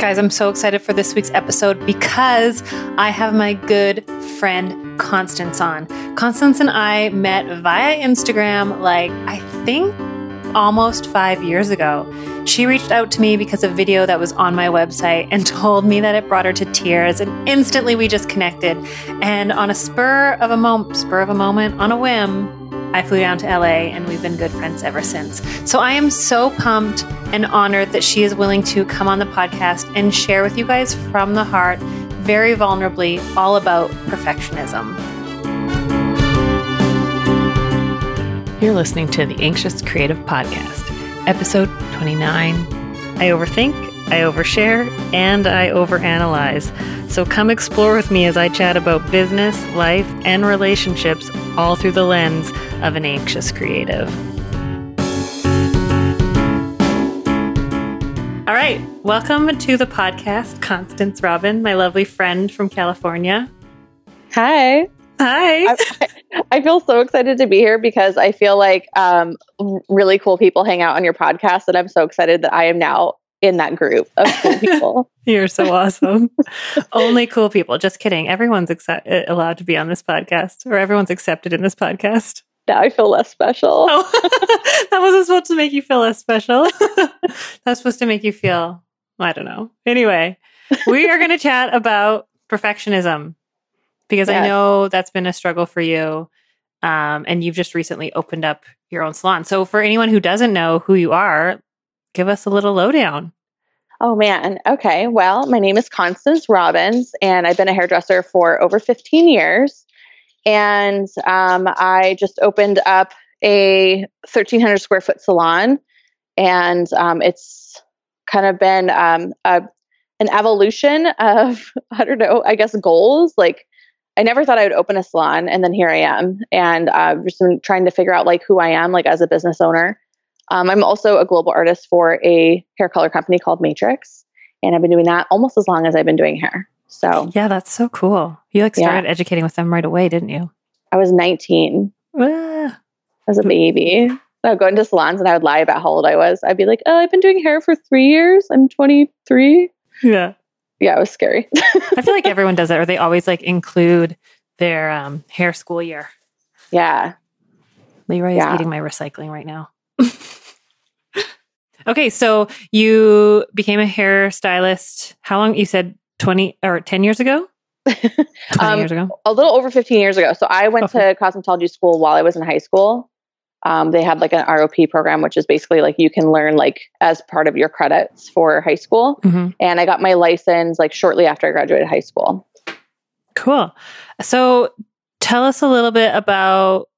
Guys, I'm so excited for this week's episode because I have my good friend Constance on. Constance and I met via Instagram, like, I think almost five years ago. She reached out to me because of a video that was on my website and told me that it brought her to tears. And instantly we just connected. And on a spur of a moment, spur of a moment, on a whim, I flew down to LA and we've been good friends ever since. So I am so pumped and honored that she is willing to come on the podcast and share with you guys from the heart, very vulnerably, all about perfectionism. You're listening to the Anxious Creative Podcast, episode 29. I overthink, I overshare, and I overanalyze. So come explore with me as I chat about business, life, and relationships, all through the lens of an anxious creative. All right, welcome to the podcast, Constance Robbins, my lovely friend from California. Hi. Hi. I, I, feel so excited to be here because I feel like um, really cool people hang out on your podcast, and I'm so excited that I am now in that group of cool people. You're so awesome. Only cool people. Just kidding. Everyone's accept- allowed to be on this podcast, or everyone's accepted in this podcast. Now I feel less special. Oh, that wasn't supposed to make you feel less special. That's supposed to make you feel, I don't know. Anyway, we are going to chat about perfectionism because yes. I know that's been a struggle for you. Um, and you've just recently opened up your own salon. So, for anyone who doesn't know who you are, give us a little lowdown. Oh man. Okay. Well, my name is Constance Robbins, and I've been a hairdresser for over 15 years. And um, I just opened up a 1,300 square foot salon, and um, it's kind of been um, a, an evolution of I don't know, I guess goals. Like I never thought I would open a salon, and then here I am, and uh, just been trying to figure out like who I am, like as a business owner. Um, I'm also a global artist for a hair color company called Matrix, and I've been doing that almost as long as I've been doing hair. So yeah, that's so cool. You like started yeah. educating with them right away, didn't you? I was 19 ah. as a baby. I would go into salons and I would lie about how old I was. I'd be like, "Oh, I've been doing hair for three years. I'm 23." Yeah, yeah, it was scary. I feel like everyone does that, or they always like include their um, hair school year. Yeah, Leroy yeah. is eating my recycling right now. Okay, so you became a hairstylist. How long? You said twenty or ten years ago. Twenty um, years ago. A little over fifteen years ago. So I went okay. to cosmetology school while I was in high school. Um, they had like an ROP program, which is basically like you can learn like as part of your credits for high school. Mm-hmm. And I got my license like shortly after I graduated high school. Cool. So tell us a little bit about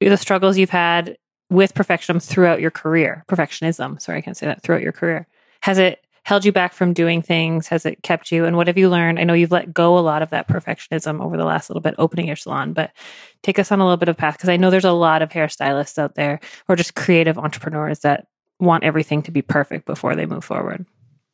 the struggles you've had with perfectionism throughout your career? Perfectionism, sorry, I can't say that, throughout your career. Has it held you back from doing things? Has it kept you? And what have you learned? I know you've let go a lot of that perfectionism over the last little bit opening your salon, but take us on a little bit of path because I know there's a lot of hairstylists out there or just creative entrepreneurs that want everything to be perfect before they move forward.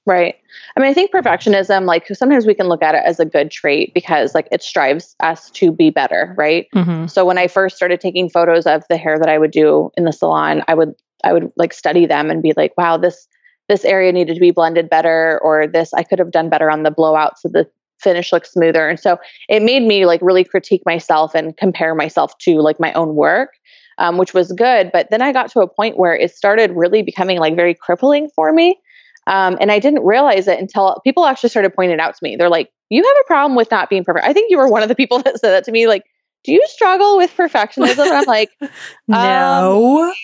Right. I mean, I think perfectionism, like sometimes we can look at it as a good trait because like it strives us to be better, right? Mm-hmm. So when I first started taking photos of the hair that I would do in the salon, I would I would like study them and be like, wow, this this area needed to be blended better or this I could have done better on the blowout so the finish looks smoother. And so it made me like really critique myself and compare myself to like my own work. Um, which was good. But then I got to a point where it started really becoming like very crippling for me um, and I didn't realize it until people actually started pointing it out to me. They're like, you have a problem with not being perfect. I think you were one of the people that said that to me. Like, do you struggle with perfectionism? And I'm like, no. Um,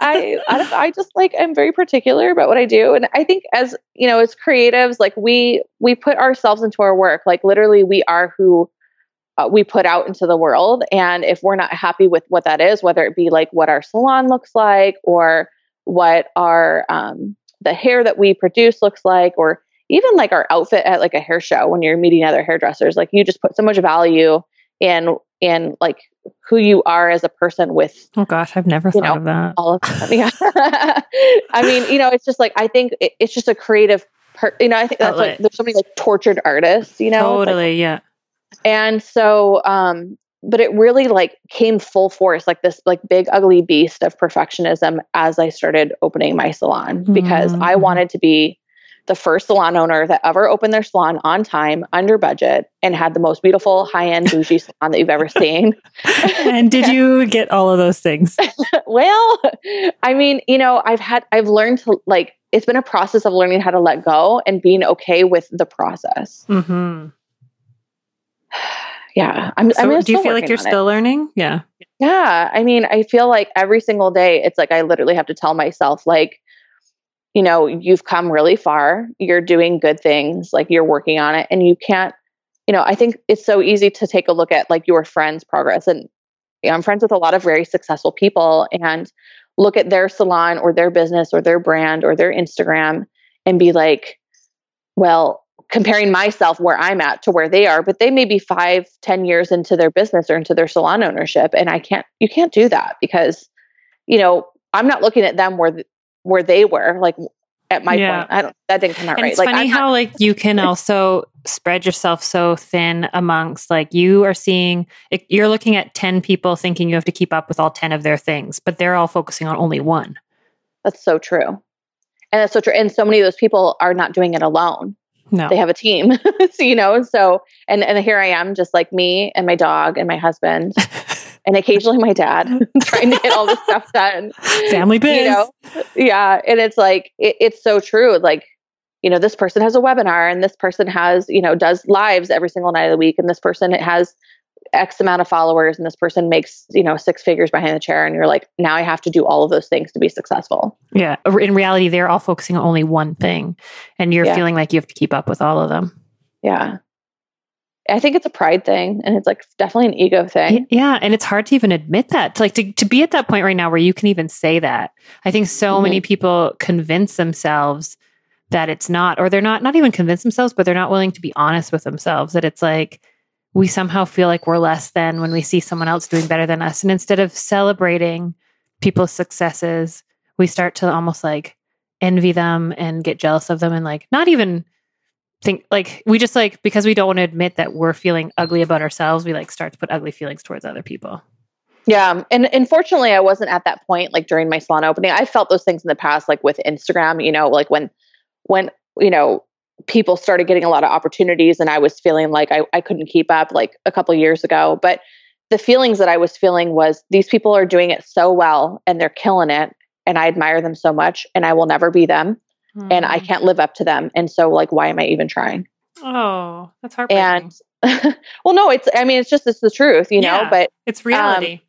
I, I, I just like I'm very particular about what I do, and I think as you know, as creatives, like we we put ourselves into our work. Like literally, we are who uh, we put out into the world, and if we're not happy with what that is, whether it be like what our salon looks like or what our um, the hair that we produce looks like, or even like our outfit at like a hair show when you're meeting other hairdressers. Like you just put so much value in in like who you are as a person with oh gosh i've never thought know, of that. all of that yeah. I mean you know it's just like i think it, it's just a creative part you know i think that's like there's so many like tortured artists you know totally like, yeah. And so um but it really like came full force like this like big ugly beast of perfectionism as i started opening my salon because mm-hmm. i wanted to be the first salon owner that ever opened their salon on time, under budget, and had the most beautiful high end bougie salon that you've ever seen. and did you get all of those things? well, I mean, you know, I've had, I've learned to like, it's been a process of learning how to let go and being okay with the process. Mm-hmm. Yeah. I'm, so I'm do you feel like you're still it. learning? Yeah. Yeah. I mean, I feel like every single day, it's like I literally have to tell myself, like, you know, you've come really far. You're doing good things, like you're working on it, and you can't, you know, I think it's so easy to take a look at like your friends' progress. And you know, I'm friends with a lot of very successful people and look at their salon or their business or their brand or their Instagram and be like, well, comparing myself where I'm at to where they are, but they may be five, ten years into their business or into their salon ownership. And I can't, you can't do that because, you know, I'm not looking at them where where they were like at my yeah. point. I don't that didn't come out and right. It's like, funny I'm how not, like you can also spread yourself so thin amongst like you are seeing you're looking at 10 people thinking you have to keep up with all 10 of their things, but they're all focusing on only one. That's so true. And that's so true. And so many of those people are not doing it alone. No. They have a team. so, you know, so and and here I am just like me and my dog and my husband. and occasionally my dad trying to get all this stuff done. Family biz. You know? Yeah. And it's like, it, it's so true. Like, you know, this person has a webinar and this person has, you know, does lives every single night of the week. And this person it has X amount of followers and this person makes, you know, six figures behind the chair. And you're like, now I have to do all of those things to be successful. Yeah. In reality, they're all focusing on only one thing. And you're yeah. feeling like you have to keep up with all of them. Yeah. I think it's a pride thing and it's like definitely an ego thing. Yeah. And it's hard to even admit that. Like to, to be at that point right now where you can even say that. I think so mm-hmm. many people convince themselves that it's not, or they're not, not even convince themselves, but they're not willing to be honest with themselves that it's like we somehow feel like we're less than when we see someone else doing better than us. And instead of celebrating people's successes, we start to almost like envy them and get jealous of them and like not even think like we just like because we don't want to admit that we're feeling ugly about ourselves we like start to put ugly feelings towards other people yeah um, and unfortunately i wasn't at that point like during my salon opening i felt those things in the past like with instagram you know like when when you know people started getting a lot of opportunities and i was feeling like i, I couldn't keep up like a couple years ago but the feelings that i was feeling was these people are doing it so well and they're killing it and i admire them so much and i will never be them mm. and I hmm. can't live up to them. And so, like, why am I even trying? Oh, that's heartbreaking. And well, no, it's. I mean, it's just it's the truth, you yeah, know. But it's reality. Um,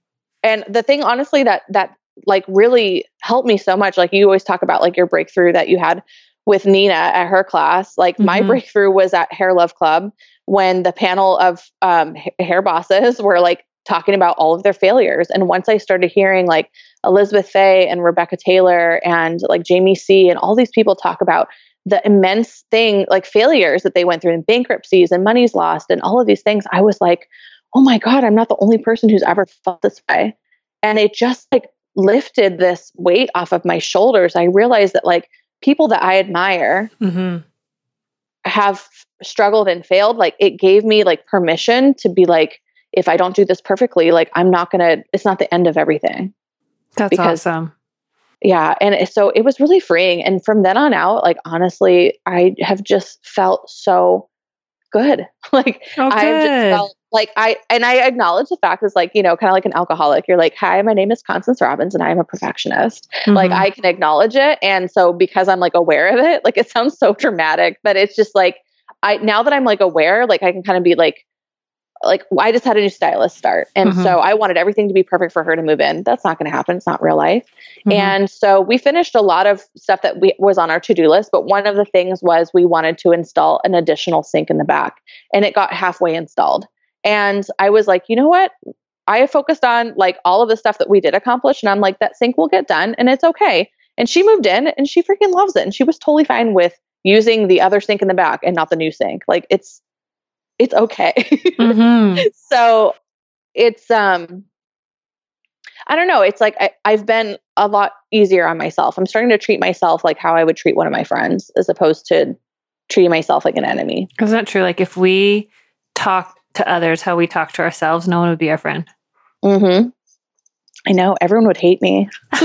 and the thing, honestly, that that like really helped me so much. Like you always talk about, like your breakthrough that you had with Nina at her class. Like mm-hmm. my breakthrough was at Hair Love Club when the panel of um, hair bosses were like talking about all of their failures. And once I started hearing like Elizabeth Fay and Rebecca Taylor and like Jamie C and all these people talk about the immense thing, like failures that they went through and bankruptcies and money's lost and all of these things, I was like, oh my God, I'm not the only person who's ever felt this way. And it just like lifted this weight off of my shoulders. I realized that like people that I admire mm-hmm. have struggled and failed. Like it gave me like permission to be like, if I don't do this perfectly, like I'm not gonna, it's not the end of everything. That's because, awesome. Yeah. And so it was really freeing. And from then on out, like honestly, I have just felt so good. like oh, I have just felt like I and I acknowledge the fact is like, you know, kind of like an alcoholic. You're like, hi, my name is Constance Robbins and I am a perfectionist. Mm-hmm. Like I can acknowledge it. And so because I'm like aware of it, like it sounds so dramatic, but it's just like I now that I'm like aware, like I can kind of be like, like I just had a new stylist start. And mm-hmm. so I wanted everything to be perfect for her to move in. That's not going to happen. It's not real life. Mm-hmm. And so we finished a lot of stuff that we, was on our to-do list, but one of the things was we wanted to install an additional sink in the back and it got halfway installed. And I was like, you know what? I focused on like all of the stuff that we did accomplish and I'm like that sink will get done and it's okay. And she moved in and she freaking loves it and she was totally fine with using the other sink in the back and not the new sink. Like it's it's okay. Mm-hmm. so it's um I don't know. It's like I, I've been a lot easier on myself. I'm starting to treat myself like how I would treat one of my friends, as opposed to treating myself like an enemy. Isn't that true? Like if we talk to others how we talk to ourselves, no one would be our friend. Mm-hmm. I know everyone would hate me.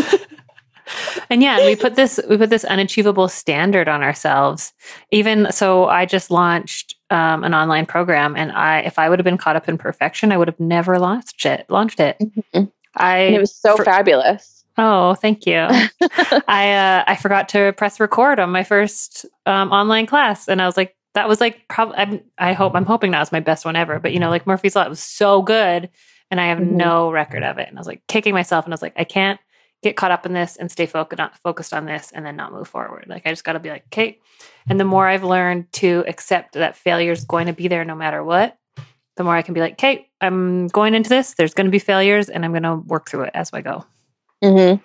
And yeah, we put this we put this unachievable standard on ourselves. Even so, I just launched um, an online program, and I if I would have been caught up in perfection, I would have never launched it. Launched it. Mm-hmm. I and it was so for, fabulous. Oh, thank you. I uh, I forgot to press record on my first um, online class, and I was like, that was like probably. I hope I'm hoping that was my best one ever. But you know, like Murphy's Law, it was so good, and I have mm-hmm. no record of it. And I was like kicking myself, and I was like, I can't get caught up in this and stay focused on, focused on this and then not move forward. Like I just got to be like, okay. And the more I've learned to accept that failure is going to be there no matter what, the more I can be like, okay, I'm going into this. There's going to be failures, and I'm going to work through it as I go. Mm-hmm.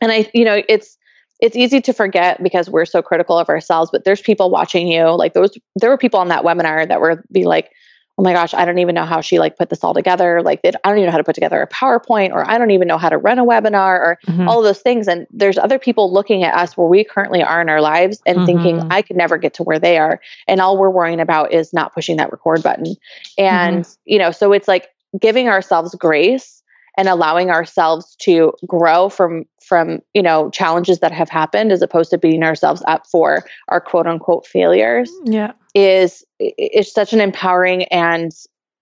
And I, you know, it's it's easy to forget because we're so critical of ourselves. But there's people watching you. Like those, there were people on that webinar that were be like, oh my gosh, I don't even know how she like put this all together. Like I don't even know how to put together a PowerPoint or I don't even know how to run a webinar or mm-hmm. all of those things. And there's other people looking at us where we currently are in our lives and mm-hmm. thinking I could never get to where they are. And all we're worrying about is not pushing that record button. And, mm-hmm. you know, so it's like giving ourselves grace and allowing ourselves to grow from from you know challenges that have happened as opposed to beating ourselves up for our quote unquote failures yeah. is it's such an empowering and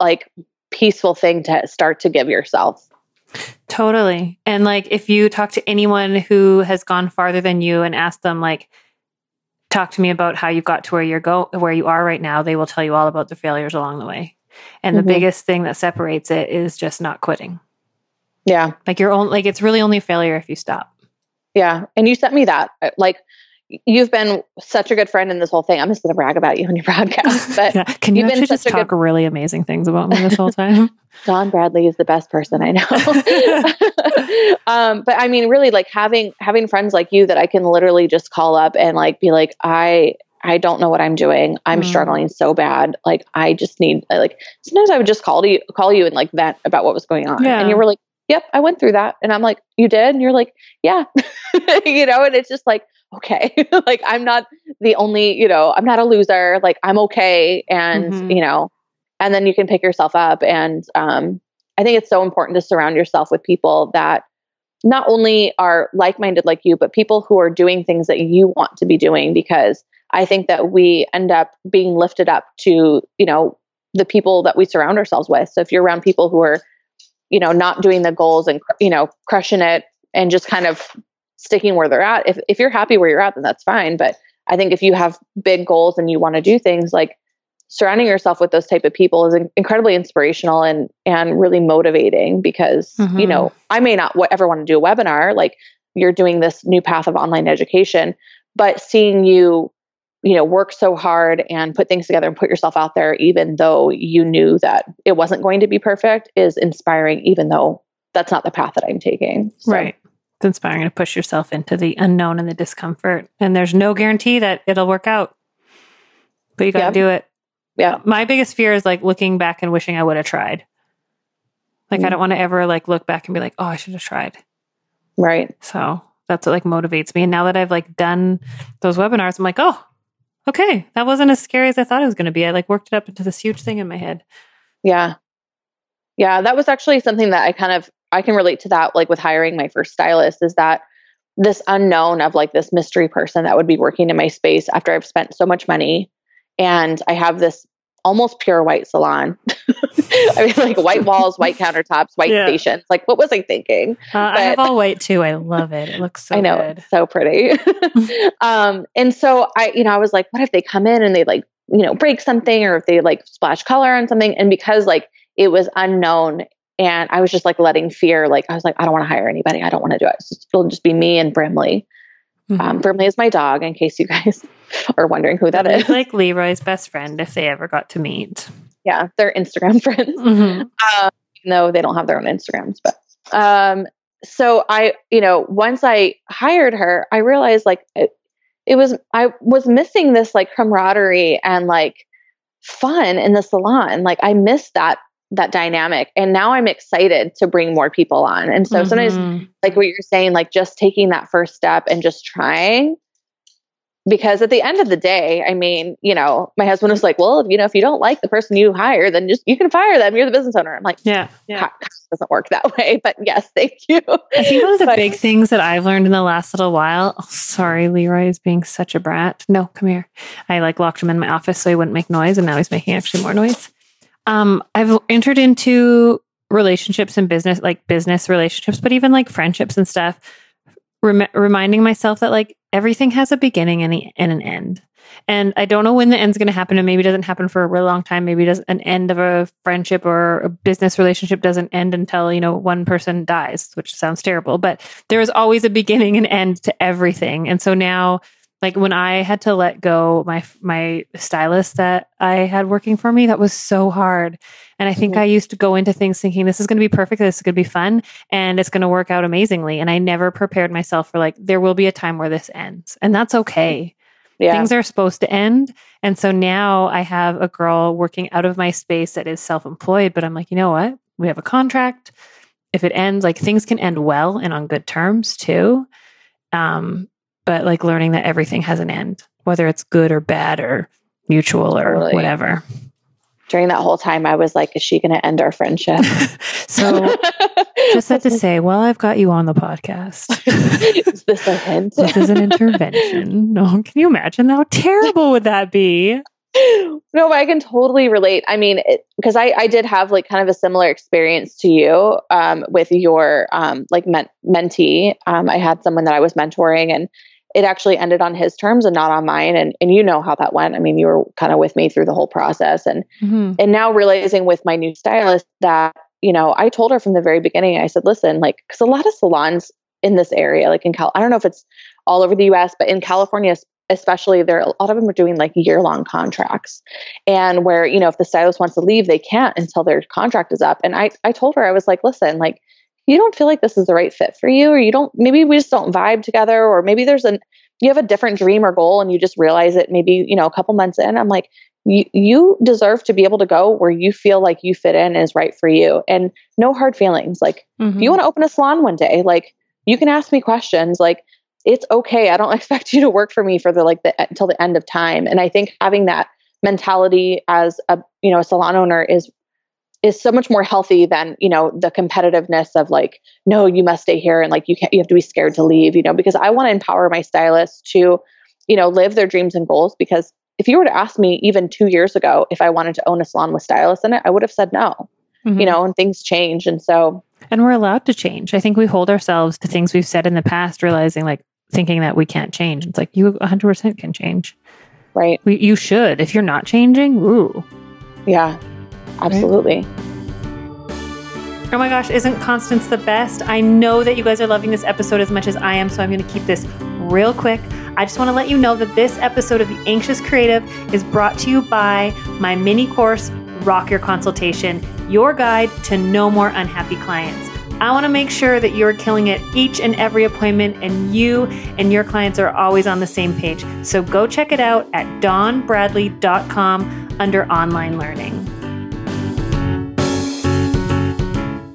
like peaceful thing to start to give yourself. Totally. And like if you talk to anyone who has gone farther than you and ask them like talk to me about how you got to where you're go where you are right now they will tell you all about the failures along the way. And mm-hmm. the biggest thing that separates it is just not quitting yeah. Like you're only like it's really only a failure if you stop. Yeah. And you sent me that. Uh, like you've been such a good friend in this whole thing. I'm just gonna brag about you on your podcast. But yeah. can you actually just talk good... really amazing things about me this whole time? Dawn Bradley is the best person I know. um, but I mean, really, like having having friends like you that I can literally just call up and like be like, I I don't know what I'm doing. I'm mm. struggling so bad. Like I just need like sometimes I would just call you call you and like vent about what was going on. Yeah. And you were like, yep, I went through that. And I'm like, you did? And you're like, yeah, you know, and it's just like, okay, like I'm not the only, you know, I'm not a loser. Like I'm okay. And, mm-hmm. you know, and then you can pick yourself up. And um, I think it's so important to surround yourself with people that not only are like minded like you, but people who are doing things that you want to be doing because I think that we end up being lifted up to, you know, the people that we surround ourselves with. So if you're around people who are you know, not doing the goals and, you know, crushing it and just kind of sticking where they're at. If, if you're happy where you're at, then that's fine. But I think if you have big goals and you want to do things like surrounding yourself with those type of people is incredibly inspirational and, and really motivating because, mm-hmm. you know, I may not ever want to do a webinar like you're doing this new path of online education, but seeing you you know work so hard and put things together and put yourself out there even though you knew that it wasn't going to be perfect is inspiring even though that's not the path that i'm taking. So. right. It's inspiring to push yourself into the unknown and the discomfort. And there's no guarantee that it'll work out but you got to do it. Yeah. My biggest fear is like looking back and wishing i would have tried. Like mm-hmm. i mm. don't want to ever like look back and be like oh i should have tried. Right. So that's what like motivates me. And now that i've like done those webinars i'm like oh okay, that wasn't as scary as I thought it was going to be. I like worked it up into this huge thing in my head. Yeah. Yeah, that was actually something that I kind of I can relate to that like with hiring my first stylist is that this unknown of like this mystery person that would be working in my space after I've spent so much money and I have this almost pure white salon. I mean, like white walls, white countertops, white yeah. stations. Like, what was I thinking? Uh, but, I have all white too. I love it. It looks so. I know, good. so pretty. um, and so I, you know, I was like, what if they come in and they like, you know, break something, or if they like splash color on something? And because like it was unknown, and I was just like letting fear, like I was like, I don't want to hire anybody. I don't want to do it. It'll just be me and Brimley. Mm-hmm. Um, Brimley is my dog, in case you guys are wondering who that is. like Leroy's best friend if they ever got to meet. Yeah, they're Instagram friends, mm-hmm. um, though they don't have their own Instagrams. But um, so I, you know, once I hired her, I realized like it, it was I was missing this like camaraderie and like fun in the salon. Like I missed that that dynamic and now i'm excited to bring more people on and so mm-hmm. sometimes like what you're saying like just taking that first step and just trying because at the end of the day, I mean, you know, my husband was like, well, you know, if you don't like the person you hire, then just you can fire them. You're the business owner. I'm like, yeah, yeah. doesn't work that way. But yes, thank you. I think one of the but, big things that I've learned in the last little while. Oh, sorry, Leroy is being such a brat. No, come here. I like locked him in my office so he wouldn't make noise, and now he's making actually more noise. Um, I've entered into relationships and business, like business relationships, but even like friendships and stuff rem- reminding myself that like everything has a beginning and, and an end. And I don't know when the end's going to happen. And maybe it doesn't happen for a really long time. Maybe does an end of a friendship or a business relationship doesn't end until, you know, one person dies, which sounds terrible. But there is always a beginning and end to everything. And so now like when I had to let go my my stylist that I had working for me, that was so hard. And I think mm-hmm. I used to go into things thinking this is going to be perfect, this is going to be fun, and it's going to work out amazingly. And I never prepared myself for like there will be a time where this ends, and that's okay. Yeah. Things are supposed to end. And so now I have a girl working out of my space that is self employed, but I'm like, you know what? We have a contract. If it ends, like things can end well and on good terms too. Um, but like learning that everything has an end, whether it's good or bad or mutual or whatever. During that whole time, I was like, is she going to end our friendship? so just had to say, well, I've got you on the podcast. is this a hint? this is an intervention. No, can you imagine how terrible would that be? no, I can totally relate. I mean, because I, I did have like kind of a similar experience to you um, with your um, like men- mentee. Um, I had someone that I was mentoring, and it actually ended on his terms and not on mine. And and you know how that went. I mean you were kind of with me through the whole process. And mm-hmm. and now realizing with my new stylist that you know i told her from the very beginning i said listen like because a lot of salons in this area like in cal i don't know if it's all over the us but in california especially there a lot of them are doing like year long contracts. And where you know if the stylist wants to leave they can't until their contract is up and i i told her i was like listen like you don't feel like this is the right fit for you or you don't maybe we just don't vibe together or maybe there's an you have a different dream or goal and you just realize it maybe you know a couple months in i'm like you you deserve to be able to go where you feel like you fit in is right for you and no hard feelings like mm-hmm. if you want to open a salon one day like you can ask me questions like it's okay i don't expect you to work for me for the like the until the end of time and i think having that mentality as a you know a salon owner is is so much more healthy than you know the competitiveness of like no you must stay here and like you can't you have to be scared to leave you know because i want to empower my stylists to you know live their dreams and goals because if you were to ask me even two years ago if i wanted to own a salon with stylists in it i would have said no mm-hmm. you know and things change and so and we're allowed to change. I think we hold ourselves to things we've said in the past realizing like thinking that we can't change. It's like you 100% can change. Right. We, you should. If you're not changing ooh. Yeah Absolutely. Right? Oh my gosh, isn't Constance the best? I know that you guys are loving this episode as much as I am, so I'm going to keep this real quick. I just want to let you know that this episode of The Anxious Creative is brought to you by my mini course, Rock Your Consultation, your guide to no more unhappy clients. I want to make sure that you're killing it each and every appointment, and you and your clients are always on the same page. So go check it out at dawnbradley.com under online learning.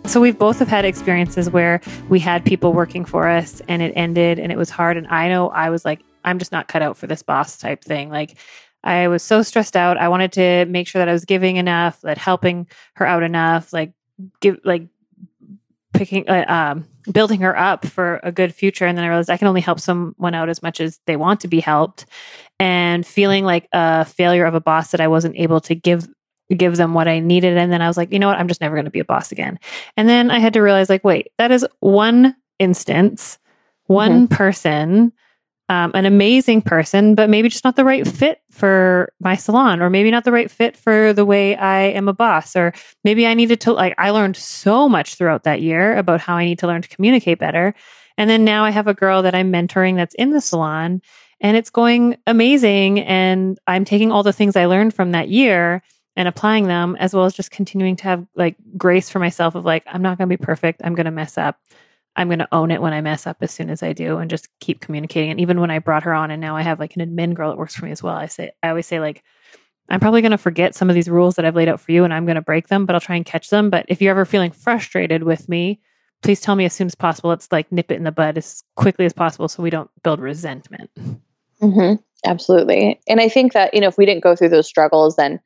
So we've both have had experiences where we had people working for us and it ended and it was hard. And I know I was like, I'm just not cut out for this boss type thing. Like I was so stressed out. I wanted to make sure that I was giving enough, that helping her out enough, like give like picking uh, um, building her up for a good future and then i realized i can only help someone out as much as they want to be helped and feeling like a failure of a boss that i wasn't able to give give them what I needed. And then I was like, you know what? I'm just never going to be a boss again. And then I had to realize, like, wait, that is one instance, one mm-hmm. person, um, an amazing person, but maybe just not the right fit for my salon, or maybe not the right fit for the way I am a boss, or maybe I needed to, like, I learned so much throughout that year about how I need to learn to communicate better. And then now I have a girl that I'm mentoring that's in the salon and it's going amazing. And I'm taking all the things I learned from that year and applying them as well as just continuing to have like grace for myself of like i'm not going to be perfect. I'm going to mess up. I'm going to own it when i mess up as soon as i do and just keep communicating. And even when i brought her on and now i have like an admin girl that works for me as well i say i always say like i'm probably going to forget some of these rules that i've laid out for you and i'm going to break them but i'll try and catch them. But if you're ever feeling frustrated with me please tell me as soon as possible. Let's like nip it in the bud as quickly as possible so we don't build resentment. Mm-hmm. Absolutely. And I think that, you know, if we didn't go through those struggles and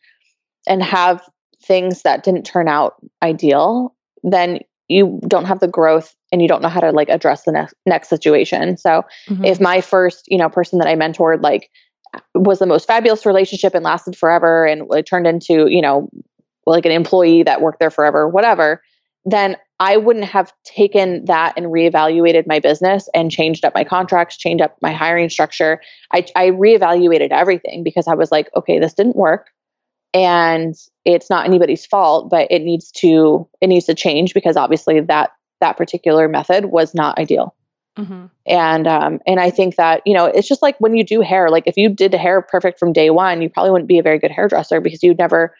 and have things that didn't turn out ideal, then you don't have the growth and you don't know how to like address the next next situation. So mm-hmm. if my first, you know, person that I mentored like was the most fabulous relationship and lasted forever and it turned into, you know, like an employee that worked there forever, whatever, then I wouldn't have taken that and reevaluated my business and changed up my contracts, changed up my hiring structure. I, I reevaluated everything because I was like, okay, this didn't work and it's not anybody's fault but it needs to it needs to change because obviously that that particular method was not ideal. Mm-hmm. and um and i think that you know it's just like when you do hair like if you did hair perfect from day one you probably wouldn't be a very good hairdresser because you'd never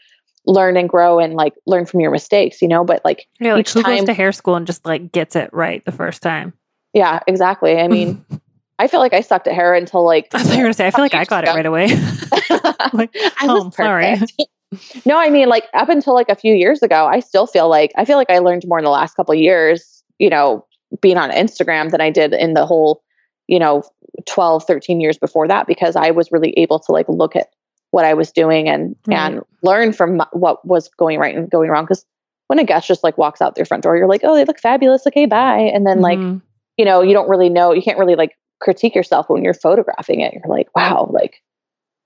learn and grow and like learn from your mistakes you know? But like yeah like who time, goes to hair school and just like gets it right the first time? Yeah exactly. I mean I feel like I sucked at hair until like. I was going to say, I feel like I got ago. it right away. like, I was oh, sorry. no, I mean, like up until like a few years ago, I still feel like I feel like I learned more in the last couple years, you know, being on Instagram than I did in the whole, you know, 12, 13 years before that because I was really able to like look at what I was doing and right. and learn from what was going right and going wrong. Because when a guest just like walks out their front door, you're like, oh, they look fabulous. Okay, bye. And then mm-hmm. like, you know, you don't really know. You can't really like critique yourself when you're photographing it. You're like, wow, like,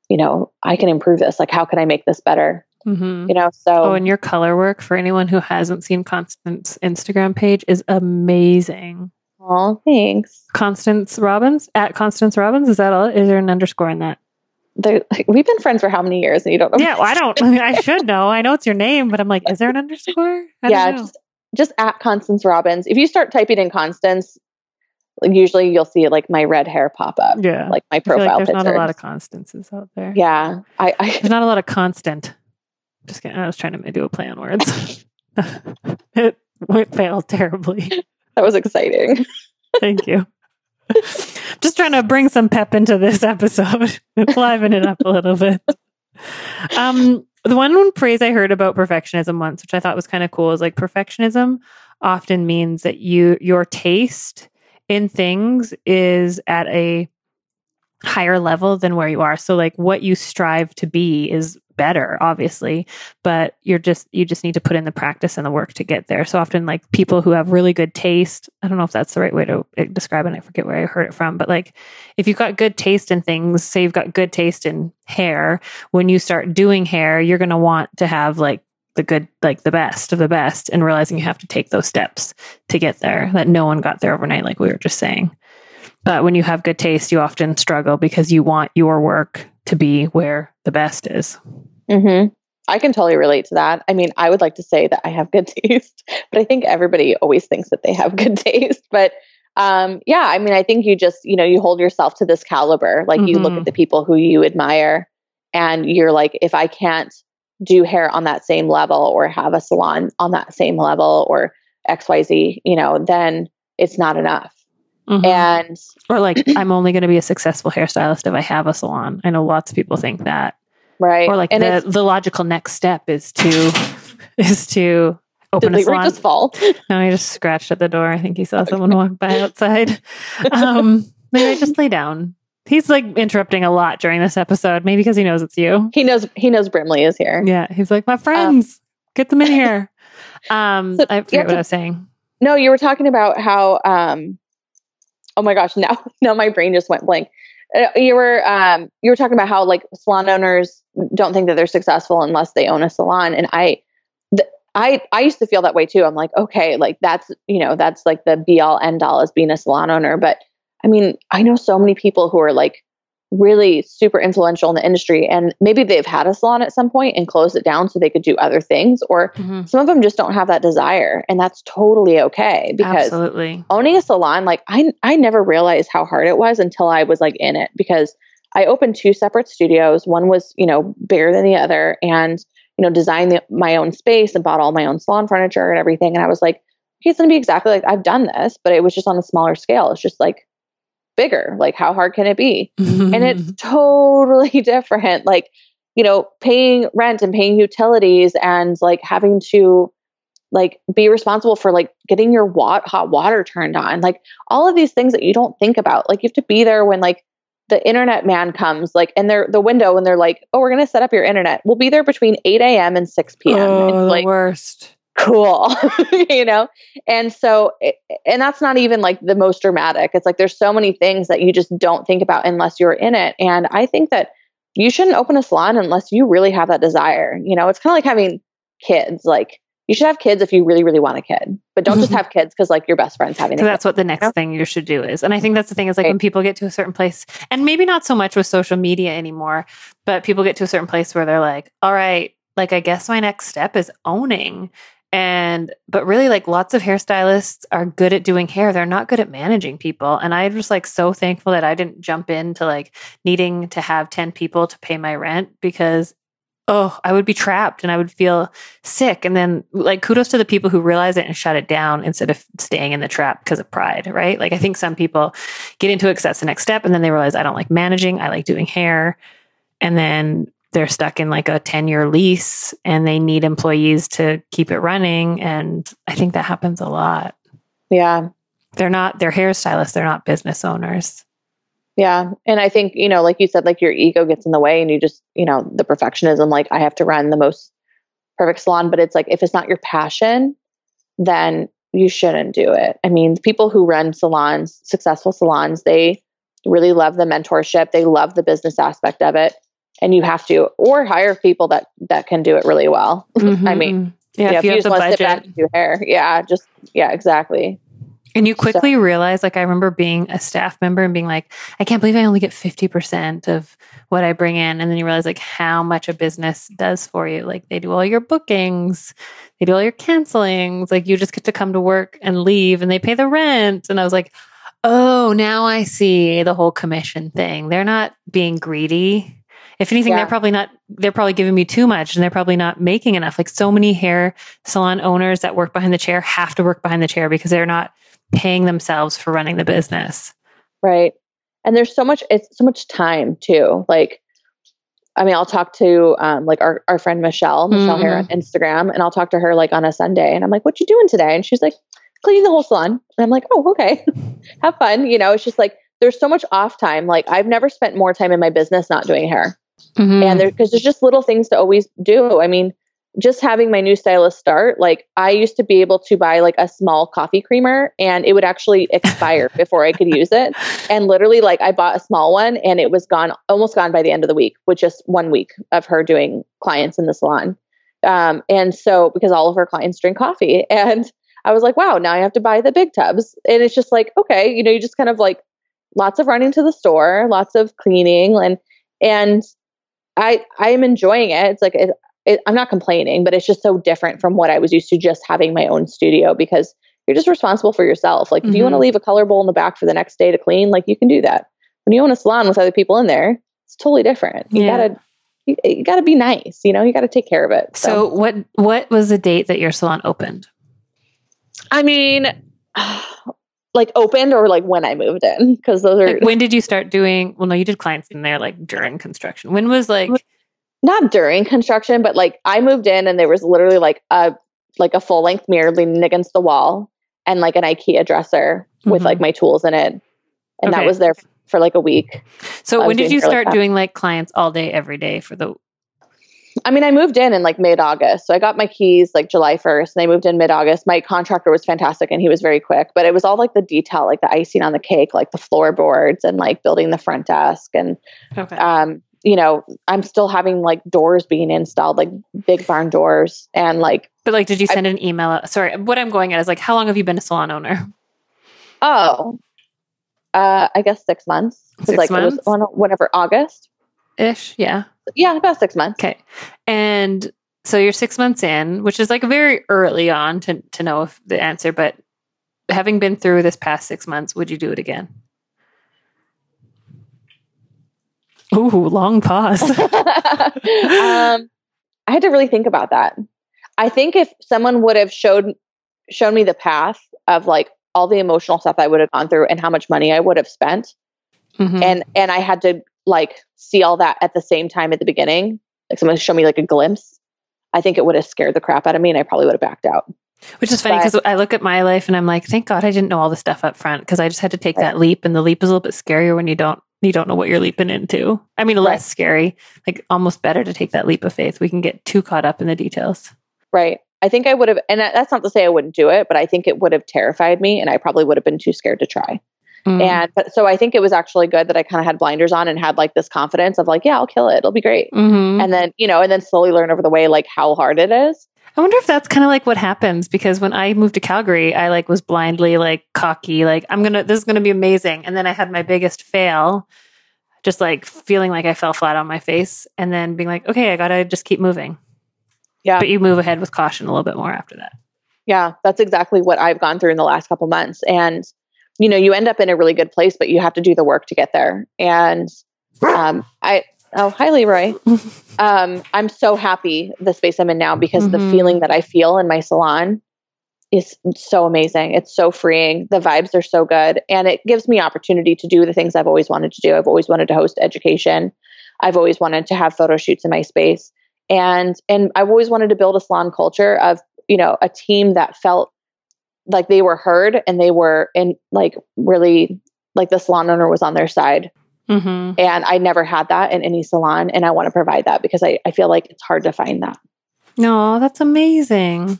you know, I can improve this. Like, how can I make this better? Mm-hmm. You know, so. Oh, and your color work for anyone who hasn't seen Constance's Instagram page is amazing. Oh, thanks. Constance Robbins at Constance Robbins. Is that all? Is there an underscore in that? we've been friends for how many years and you don't know? Yeah, well, I don't. I should know. I know it's your name, but I'm like, is there an underscore? I yeah, just, just at Constance Robbins. If you start typing in Constance, usually you'll see like my red hair pop up. Yeah. Like my profile. Like there's pictures. not a lot of constances out there. Yeah. I, I there's not a lot of constant. Just kidding. I was trying to do a play on words. it, it failed terribly. That was exciting. Thank you. Just trying to bring some pep into this episode, liven it up a little bit. Um, the one phrase I heard about perfectionism once, which I thought was kind of cool, is like perfectionism often means that you your taste in things is at a higher level than where you are. So like what you strive to be is better obviously but you're just you just need to put in the practice and the work to get there so often like people who have really good taste i don't know if that's the right way to eh, describe it i forget where i heard it from but like if you've got good taste in things say you've got good taste in hair when you start doing hair you're going to want to have like the good, like the best of the best, and realizing you have to take those steps to get there, that no one got there overnight, like we were just saying. But when you have good taste, you often struggle because you want your work to be where the best is. Mm-hmm. I can totally relate to that. I mean, I would like to say that I have good taste, but I think everybody always thinks that they have good taste. But um, yeah, I mean, I think you just, you know, you hold yourself to this caliber. Like mm-hmm. you look at mm-hmm. the people who you admire and you're like, if I can't do hair on that same level or have a salon on that same level or XYZ, you know, then it's not enough. Mm-hmm. And or like I'm only going to be a successful hairstylist if I have a salon. I know lots of people think that. Right. Or like and the the logical next step is to is to open Did a salon. Just fall. No, he just scratched at the door. I think he saw someone walk by outside. Um, maybe I just lay down. He's like interrupting a lot during this episode, maybe because he knows it's you. He knows he knows Brimley is here. Yeah, he's like, my friends, um, get them in here. Um, so I forget what to, I was saying. No, you were talking about how. Um, oh my gosh, now now my brain just went blank. Uh, you were um, you were talking about how like salon owners don't think that they're successful unless they own a salon, and I. I, I used to feel that way too. I'm like, okay, like that's, you know, that's like the be all end all as being a salon owner. But I mean, I know so many people who are like really super influential in the industry and maybe they've had a salon at some point and closed it down so they could do other things or mm-hmm. some of them just don't have that desire and that's totally okay because Absolutely. owning a salon like I I never realized how hard it was until I was like in it because I opened two separate studios one was you know bigger than the other and you know designed the, my own space and bought all my own salon furniture and everything and I was like okay, it's going to be exactly like I've done this but it was just on a smaller scale it's just like bigger. Like, how hard can it be? and it's totally different. Like, you know, paying rent and paying utilities and like having to like be responsible for like getting your wat- hot water turned on. Like all of these things that you don't think about. Like you have to be there when like the internet man comes like and they're the window and they're like, oh, we're gonna set up your internet. We'll be there between 8 a.m. and 6 p.m. Oh, it's the like, worst. Cool you know? And so and that's not even like the most dramatic. It's like there's so many things that you just don't think about unless you're in it. And i think that you shouldn't open a salon unless you really have that desire you know? It's kind of like having kids. Like you should have kids if you really really want a kid. But don't just have kids because like your best friend's having so that's what the next you know? thing you should do is. And i think that's the thing is like right. when people get to a certain place and maybe not so much with social media anymore but people get to a certain place where they're like all right like i guess my next step is owning and but really like lots of hairstylists are good at doing hair. They're not good at managing people. And i'm just like so thankful that i didn't jump into like needing to have 10 people to pay my rent because oh i would be trapped and i would feel sick. And then like kudos to the people who realize it and shut it down instead of staying in the trap because of pride right? Like i think some people get into it that's the next step and then they realize i don't like managing. I like doing hair. And then they're stuck in like a 10 year lease and they need employees to keep it running. And I think that happens a lot. Yeah. They're not, they're hairstylists, they're not business owners. Yeah. And I think, you know, like you said, like your ego gets in the way and you just, you know, the perfectionism, like I have to run the most perfect salon. But it's like, if it's not your passion, then you shouldn't do it. I mean, people who run salons, successful salons, they really love the mentorship, they love the business aspect of it and you have to or hire people that that can do it really well. Mm-hmm. I mean, mm-hmm. yeah, if you, you just want to sit back and do hair, yeah, just yeah, exactly. And you quickly so. realize, like, I remember being a staff member and being like, I can't believe I only get 50% of what I bring in. And then you realize, like, how much a business does for you. Like, they do all your bookings, they do all your cancelings. Like, you just get to come to work and leave and they pay the rent. And I was like, oh, now I see the whole commission thing. They're not being greedy if anything, yeah. they're probably not, they're probably giving me too much and they're probably not making enough. Like so many hair salon owners that work behind the chair have to work behind the chair because they're not paying themselves for running the business. Right. And there's so much, it's so much time too. Like, I mean, I'll talk to um, like our, our friend Michelle, Michelle mm-hmm. here on Instagram, and I'll talk to her like on a Sunday, and I'm like, "What you doing today?" And she's like, "Cleaning the whole salon." And I'm like, "Oh, okay, have fun." You know, it's just like there's so much off time. Like I've never spent more time in my business not doing hair. Mm-hmm. And there, because there's just little things to always do. I mean, just having my new stylist start, like I used to be able to buy like a small coffee creamer and it would actually expire before I could use it. And literally, like I bought a small one and it was gone, almost gone by the end of the week, with just one week of her doing clients in the salon. Um, and so, because all of her clients drink coffee, and I was like, wow, now I have to buy the big tubs. And it's just like, okay, you know, you just kind of like lots of running to the store, lots of cleaning, and and I I am enjoying it. It's like it, it, I'm not complaining, but it's just so different from what I was used to just having my own studio because you're just responsible for yourself. Like mm-hmm. if you want to mm-hmm. leave a color bowl in the back for the next day to clean, like you can do that. When you own a salon with other people in there, it's totally different. You yeah. gotta you, you, gotta be nice. You know, you gotta take care of it. So. so what what was the date that your salon opened? I mean. Like opened or like when I moved in because those are like when did you start doing well no you did clients in there like during construction when was like not during construction but like I moved in and there was literally like a like a full length mirror leaning against the wall and like an IKEA dresser mm-hmm. with like my tools in it and okay. that was there for like a week so when did you start like doing like clients all day every day for the I mean, I moved in in like mid August. So I got my keys like July 1st and I moved in mid August. My contractor was fantastic and he was very quick, but it was all like the detail, like the icing on the cake, like the floorboards and like building the front desk. And, okay. um, you know, I'm still having like doors being installed, like big barn doors. And like, but like, did you send I, an email? Sorry, what I'm going at is like, how long have you been a salon owner? Oh, uh, I guess six months. Six like months? it was whatever, August ish. Yeah. Yeah, about six months. Okay. And so you're six months in, which is like very early on to, to know if the answer, but having been through this past six months, would you do it again? Ooh, long pause. um, I had to really think about that. I think if someone would have showed shown me the path of like all the emotional stuff I would have gone through and how much money I would have spent, mm-hmm. and and I had to like see all that at the same time at the beginning, like someone show me like a glimpse, I think it would have scared the crap out of me and I probably would have backed out. Which is funny because I look at my life and I'm like, thank God I didn't know all the stuff up front because I just had to take right. that leap. And the leap is a little bit scarier when you don't you don't know what you're leaping into. I mean, less right. scary, like almost better to take that leap of faith. We can get too caught up in the details. Right. I think I would have, and that's not to say I wouldn't do it, but I think it would have terrified me and I probably would have been too scared to try. Mm. And but so I think it was actually good that I kind of had blinders on and had like this confidence of like, yeah, I'll kill it. It'll be great. Mm-hmm. And then, you know, and then slowly learn over the way like how hard it is. I wonder if that's kind of like what happens because when I moved to Calgary, I like was blindly like cocky, like I'm going to this is going to be amazing. And then I had my biggest fail just like feeling like I fell flat on my face and then being like, okay, I got to just keep moving. Yeah. But you move ahead with caution a little bit more after that. Yeah, that's exactly what I've gone through in the last couple months. And you know, you end up in a really good place, but you have to do the work to get there. And um, I, oh, hi, Leroy. um, I'm so happy the space I'm in now because mm-hmm. the feeling that I feel in my salon is so amazing. It's so freeing. The vibes are so good. And it gives me opportunity to do the things I've always wanted to do. I've always wanted to host education. I've always wanted to have photo shoots in my space. And and I've always wanted to build a salon culture of, you know, a team that felt like they were heard and they were in like really like the salon owner was on their side. Mm-hmm. And I never had that in any salon. And I want to provide that because I, I feel like it's hard to find that. No, that's amazing.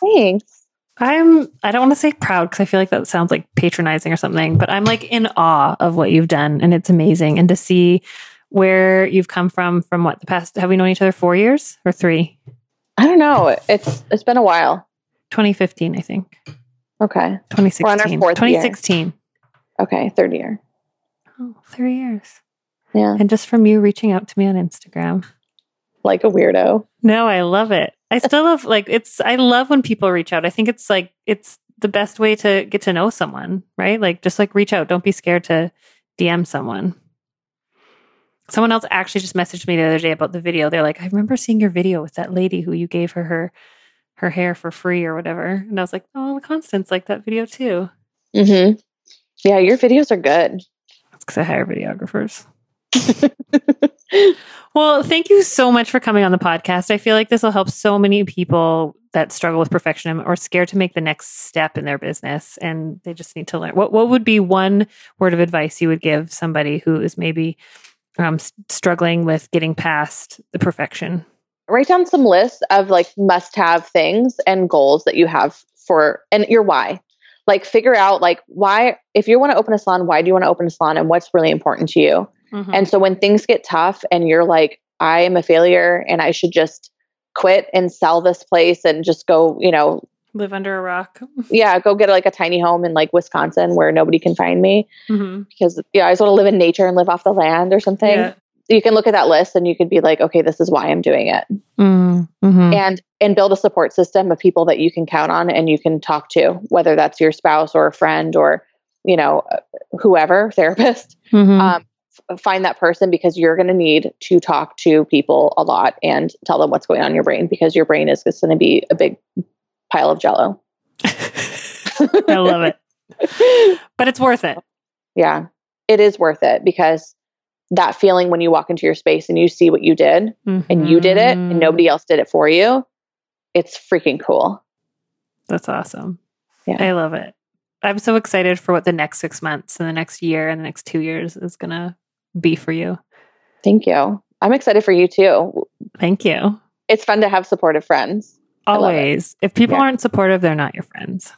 Thanks. I'm I don't want to say proud because I feel like that sounds like patronizing or something, but I'm like in awe of what you've done and it's amazing. And to see where you've come from from what the past have we known each other four years or three? I don't know. It's it's been a while. 2015, I think. Okay. 2016. 2016. Year. Okay, third year. Oh, three years. Yeah. And just from you reaching out to me on Instagram. Like a weirdo. No, I love it. I still love like it's I love when people reach out. I think it's like it's the best way to get to know someone, right? Like just like reach out. Don't be scared to DM someone. Someone else actually just messaged me the other day about the video. They're like, I remember seeing your video with that lady who you gave her her her hair for free or whatever. And I was like, oh, Constance like that video too. Mm-hmm. Yeah, your videos are good. That's because I hire videographers. well, thank you so much for coming on the podcast. I feel like this will help so many people that struggle with perfectionism or scared to make the next step in their business and they just need to learn. What what would be one word of advice you would give somebody who is maybe um, struggling with getting past the perfection? Write down some lists of like must have things and goals that you have for and your why. Like figure out like why if you want to open a salon why do you want to open a salon and what's really important to you? Mm-hmm. and so when things get tough and you're like i am a failure and i should just quit and sell this place and just go you know live under a rock. Yeah go get like a tiny home in like wisconsin where nobody can find me mm-hmm. because yeah i just want to live in nature and live off the land or something. Yeah you can look at that list and you could be like, okay, this is why I'm doing it. Mm-hmm. And and build a support system of people that you can count on and you can talk to, whether that's your spouse or a friend or, you know, whoever, therapist. Mm-hmm. Um, f- find that person because you're going to need to talk to people a lot and tell them what's going on in your brain because your brain is just going to be a big pile of jello. I love it. But it's worth it. Yeah. It is worth it because that feeling when you walk into your space and you see what you did mm-hmm. and you did it and nobody else did it for you, it's freaking cool. That's awesome. Yeah. I love it. I'm so excited for what the next six months and the next year and the next two years is going to be for you. Thank you. I'm excited for you too. Thank you. It's fun to have supportive friends. Always. If people yeah. aren't supportive, they're not your friends.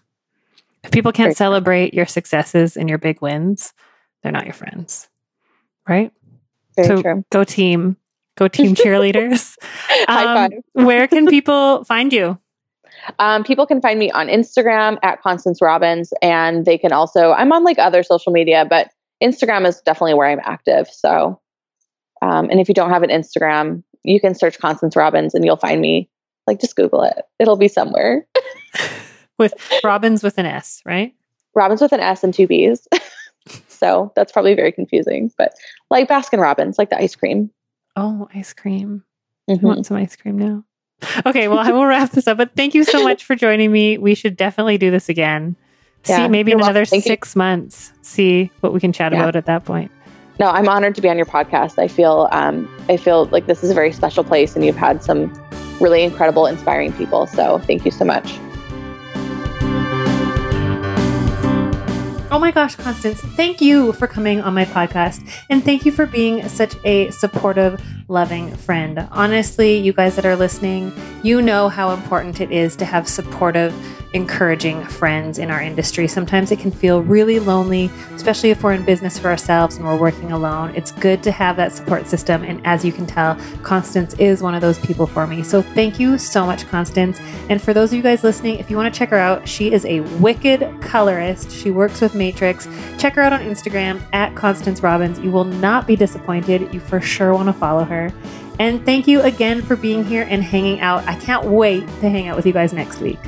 If people can't Very celebrate your successes and your big wins, they're not your friends. Right? Very so true. Go team. Go team cheerleaders. um, where can people find you? Um, people can find me on Instagram at Constance Robbins, and they can also, I'm on like other social media, but Instagram is definitely where I'm active. So, um, and if you don't have an Instagram, you can search Constance Robbins and you'll find me. Like, just Google it, it'll be somewhere. with Robbins with an S, right? Robbins with an S and two B's. So that's probably very confusing. But like Baskin Robbins, like the ice cream. Oh, ice cream. Mm-hmm. I want some ice cream now. Okay, well, I will wrap this up. But thank you so much for joining me. We should definitely do this again. Yeah, see, maybe in another six you. months, see what we can chat yeah. about at that point. No, I'm honored to be on your podcast. I feel, um, I feel like this is a very special place, and you've had some really incredible, inspiring people. So, thank you so much. Oh my gosh, Constance, thank you for coming on my podcast. And thank you for being such a supportive, loving friend. Honestly, you guys that are listening, you know how important it is to have supportive, encouraging friends in our industry. Sometimes it can feel really lonely, especially if we're in business for ourselves and we're working alone. It's good to have that support system. And as you can tell, Constance is one of those people for me. So thank you so much, Constance. And for those of you guys listening, if you want to check her out, she is a wicked colorist. She works with Matrix. Check her out on Instagram at Constance Robbins. You will not be disappointed. You for sure want to follow her. And thank you again for being here and hanging out. I can't wait to hang out with you guys next week.